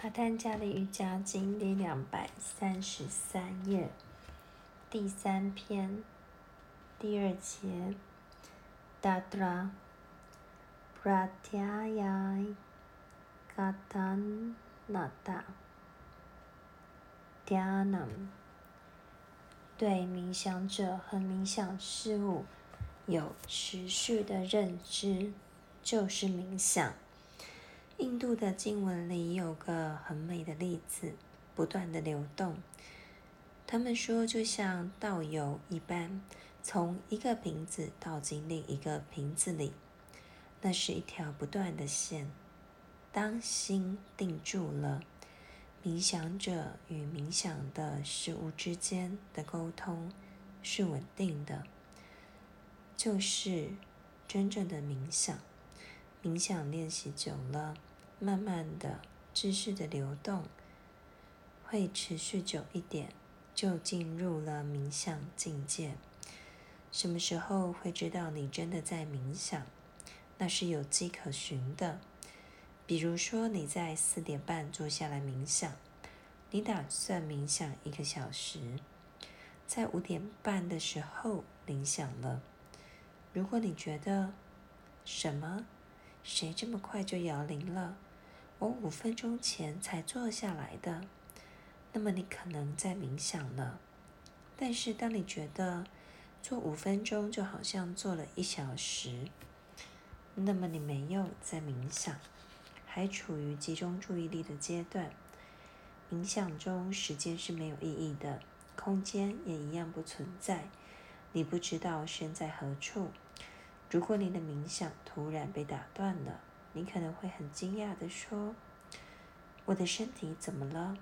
帕坦加里瑜伽经第两百三十三页，第三篇，第二节，Datra Pratyaya Gatanata Dhyanam，对冥想者和冥想事物有持续的认知，就是冥想。印度的经文里有个很美的例子，不断的流动。他们说，就像倒油一般，从一个瓶子倒进另一个瓶子里，那是一条不断的线。当心定住了，冥想者与冥想的事物之间的沟通是稳定的，就是真正的冥想。冥想练习久了。慢慢的，知识的流动会持续久一点，就进入了冥想境界。什么时候会知道你真的在冥想？那是有迹可循的。比如说，你在四点半坐下来冥想，你打算冥想一个小时，在五点半的时候冥想了。如果你觉得什么？谁这么快就摇铃了？我五分钟前才坐下来的，那么你可能在冥想了。但是当你觉得坐五分钟就好像坐了一小时，那么你没有在冥想，还处于集中注意力的阶段。冥想中时间是没有意义的，空间也一样不存在。你不知道身在何处。如果你的冥想突然被打断了。你可能会很惊讶地说：“我的身体怎么了？”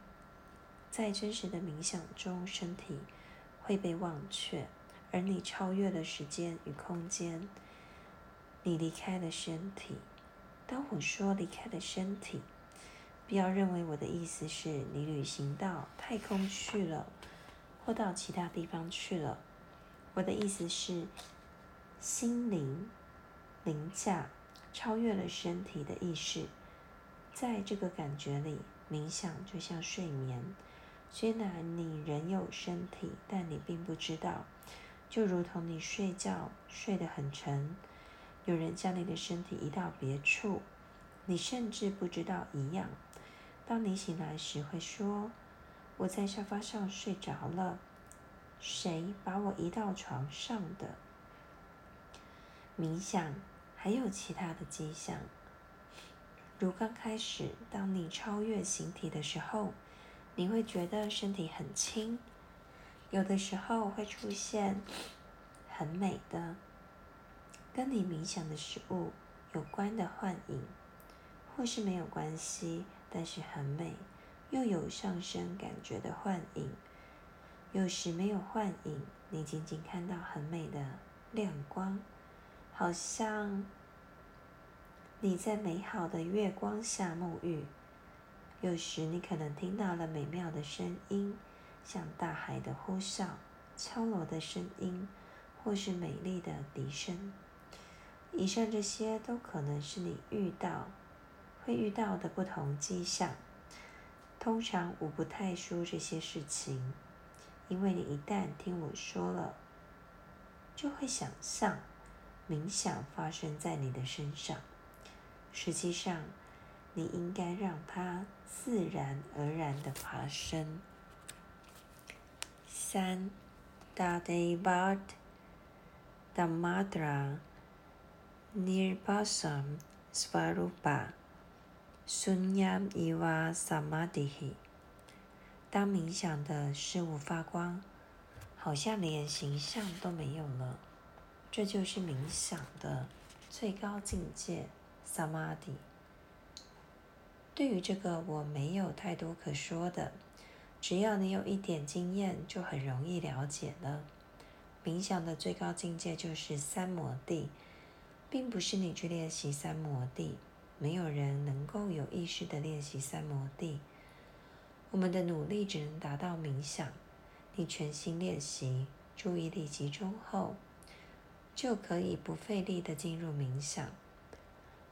在真实的冥想中，身体会被忘却，而你超越了时间与空间。你离开了身体。当我说离开了身体，不要认为我的意思是你旅行到太空去了，或到其他地方去了。我的意思是心灵凌驾。超越了身体的意识，在这个感觉里，冥想就像睡眠。虽然你仍有身体，但你并不知道，就如同你睡觉睡得很沉，有人将你的身体移到别处，你甚至不知道一样。当你醒来时，会说：“我在沙发上睡着了，谁把我移到床上的？”冥想。还有其他的迹象，如刚开始，当你超越形体的时候，你会觉得身体很轻；有的时候会出现很美的跟你冥想的食物有关的幻影，或是没有关系，但是很美，又有上升感觉的幻影。有时没有幻影，你仅仅看到很美的亮光。好像你在美好的月光下沐浴，有时你可能听到了美妙的声音，像大海的呼啸、敲锣的声音，或是美丽的笛声。以上这些都可能是你遇到、会遇到的不同迹象。通常我不太说这些事情，因为你一旦听我说了，就会想象。冥想发生在你的身上，实际上，你应该让它自然而然的发生。三，Dadevard Damadra Nirbasam Svarupa Sunyam Eva Samadhi。当冥想的事物发光，好像连形象都没有了。这就是冥想的最高境界，samadhi。对于这个，我没有太多可说的。只要你有一点经验，就很容易了解了。冥想的最高境界就是三摩地，并不是你去练习三摩地。没有人能够有意识的练习三摩地。我们的努力只能达到冥想。你全心练习，注意力集中后。就可以不费力的进入冥想，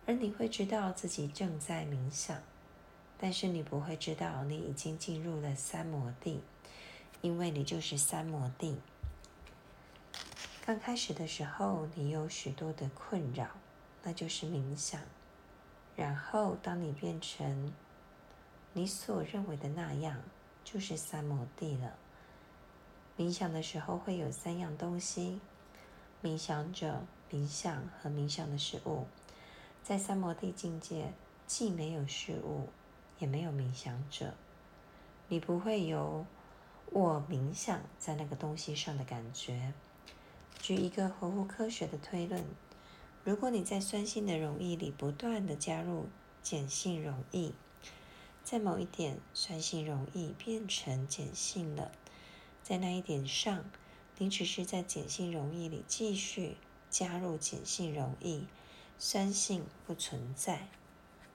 而你会知道自己正在冥想。但是你不会知道你已经进入了三摩地，因为你就是三摩地。刚开始的时候，你有许多的困扰，那就是冥想。然后，当你变成你所认为的那样，就是三摩地了。冥想的时候会有三样东西：冥想者、冥想和冥想的事物。在三摩地境界，既没有事物，也没有冥想者。你不会有我冥想在那个东西上的感觉。举一个合乎科学的推论：如果你在酸性的溶液里不断的加入碱性溶液，在某一点酸性溶液变成碱性了。在那一点上，你只是在碱性溶液里继续加入碱性溶液，酸性不存在，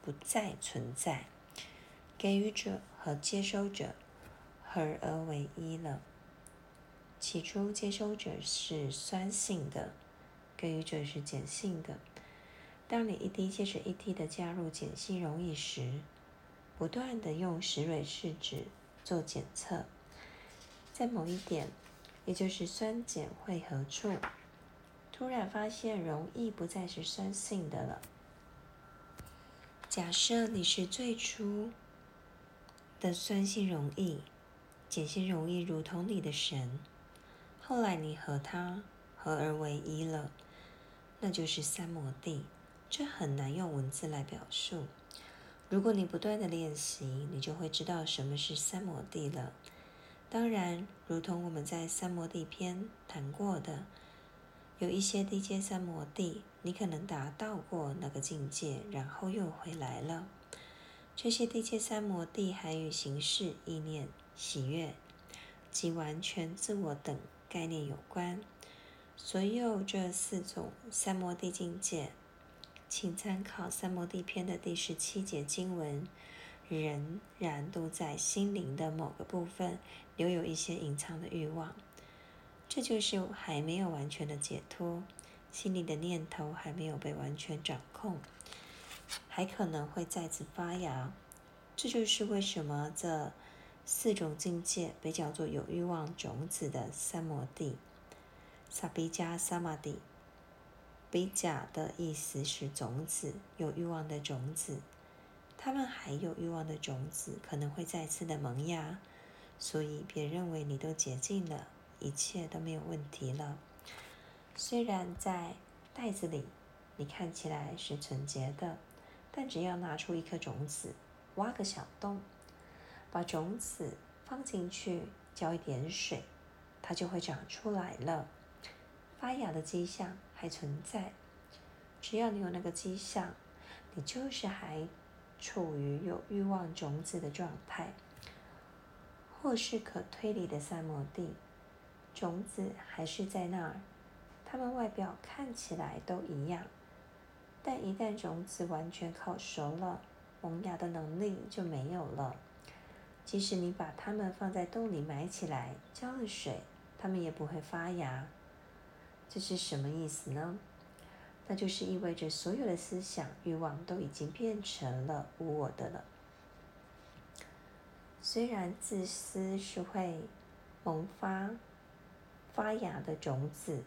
不再存在。给予者和接收者合而为一了。起初，接收者是酸性的，给予者是碱性的。当你一滴接着一滴的加入碱性溶液时，不断的用石蕊试纸做检测。在某一点，也就是酸碱汇合处，突然发现溶液不再是酸性的了。假设你是最初的酸性溶液，碱性溶液如同你的神，后来你和它合而为一了，那就是三摩地。这很难用文字来表述。如果你不断的练习，你就会知道什么是三摩地了。当然，如同我们在三摩地篇谈过的，有一些低阶三摩地，你可能达到过那个境界，然后又回来了。这些低阶三摩地还与形式、意念、喜悦及完全自我等概念有关。所有这四种三摩地境界，请参考三摩地篇的第十七节经文。仍然都在心灵的某个部分留有一些隐藏的欲望，这就是还没有完全的解脱，心里的念头还没有被完全掌控，还可能会再次发芽。这就是为什么这四种境界被叫做有欲望种子的三摩地。萨比加萨玛地，比加的意思是种子，有欲望的种子。他们还有欲望的种子，可能会再次的萌芽，所以别认为你都洁净了，一切都没有问题了。虽然在袋子里你看起来是纯洁的，但只要拿出一颗种子，挖个小洞，把种子放进去，浇一点水，它就会长出来了。发芽的迹象还存在，只要你有那个迹象，你就是还。处于有欲望种子的状态，或是可推理的三摩地，种子还是在那儿，它们外表看起来都一样，但一旦种子完全烤熟了，萌芽的能力就没有了。即使你把它们放在洞里埋起来，浇了水，它们也不会发芽。这是什么意思呢？那就是意味着所有的思想欲望都已经变成了无我的了。虽然自私是会萌发发芽的种子，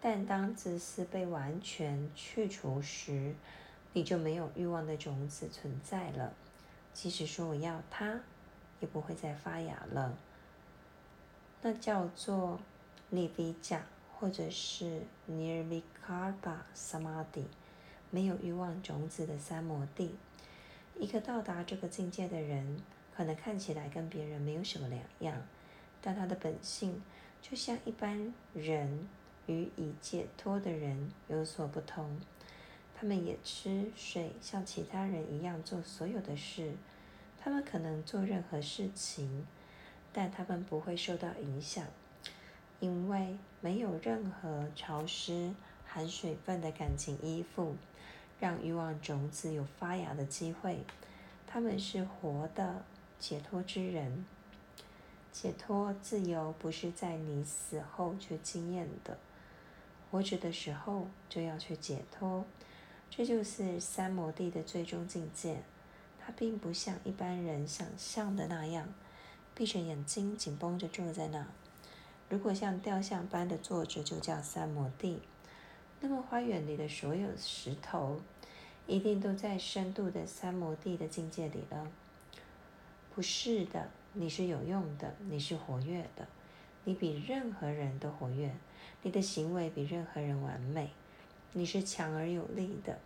但当自私被完全去除时，你就没有欲望的种子存在了。即使说我要它，也不会再发芽了。那叫做利比加。或者是 Nirvikarta Samadhi，没有欲望种子的三摩地。一个到达这个境界的人，可能看起来跟别人没有什么两样，但他的本性就像一般人与已解脱的人有所不同。他们也吃睡，像其他人一样做所有的事。他们可能做任何事情，但他们不会受到影响。因为没有任何潮湿、含水分的感情依附，让欲望种子有发芽的机会。他们是活的解脱之人。解脱、自由不是在你死后去经验的，活着的时候就要去解脱。这就是三摩地的最终境界。它并不像一般人想象的那样，闭着眼睛紧绷着坐在那。如果像雕像般的坐着，就叫三摩地。那么花园里的所有石头，一定都在深度的三摩地的境界里了。不是的，你是有用的，你是活跃的，你比任何人都活跃，你的行为比任何人完美，你是强而有力的，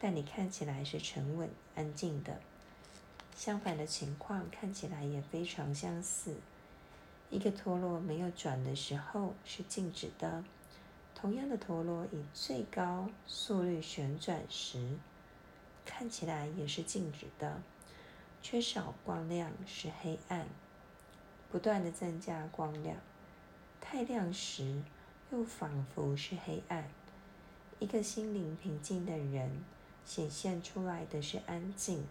但你看起来是沉稳安静的。相反的情况看起来也非常相似。一个陀螺没有转的时候是静止的，同样的陀螺以最高速率旋转时，看起来也是静止的。缺少光亮是黑暗，不断的增加光亮，太亮时又仿佛是黑暗。一个心灵平静的人显现出来的是安静，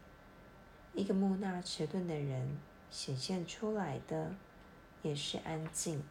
一个木讷迟钝的人显现出来的。也是安静。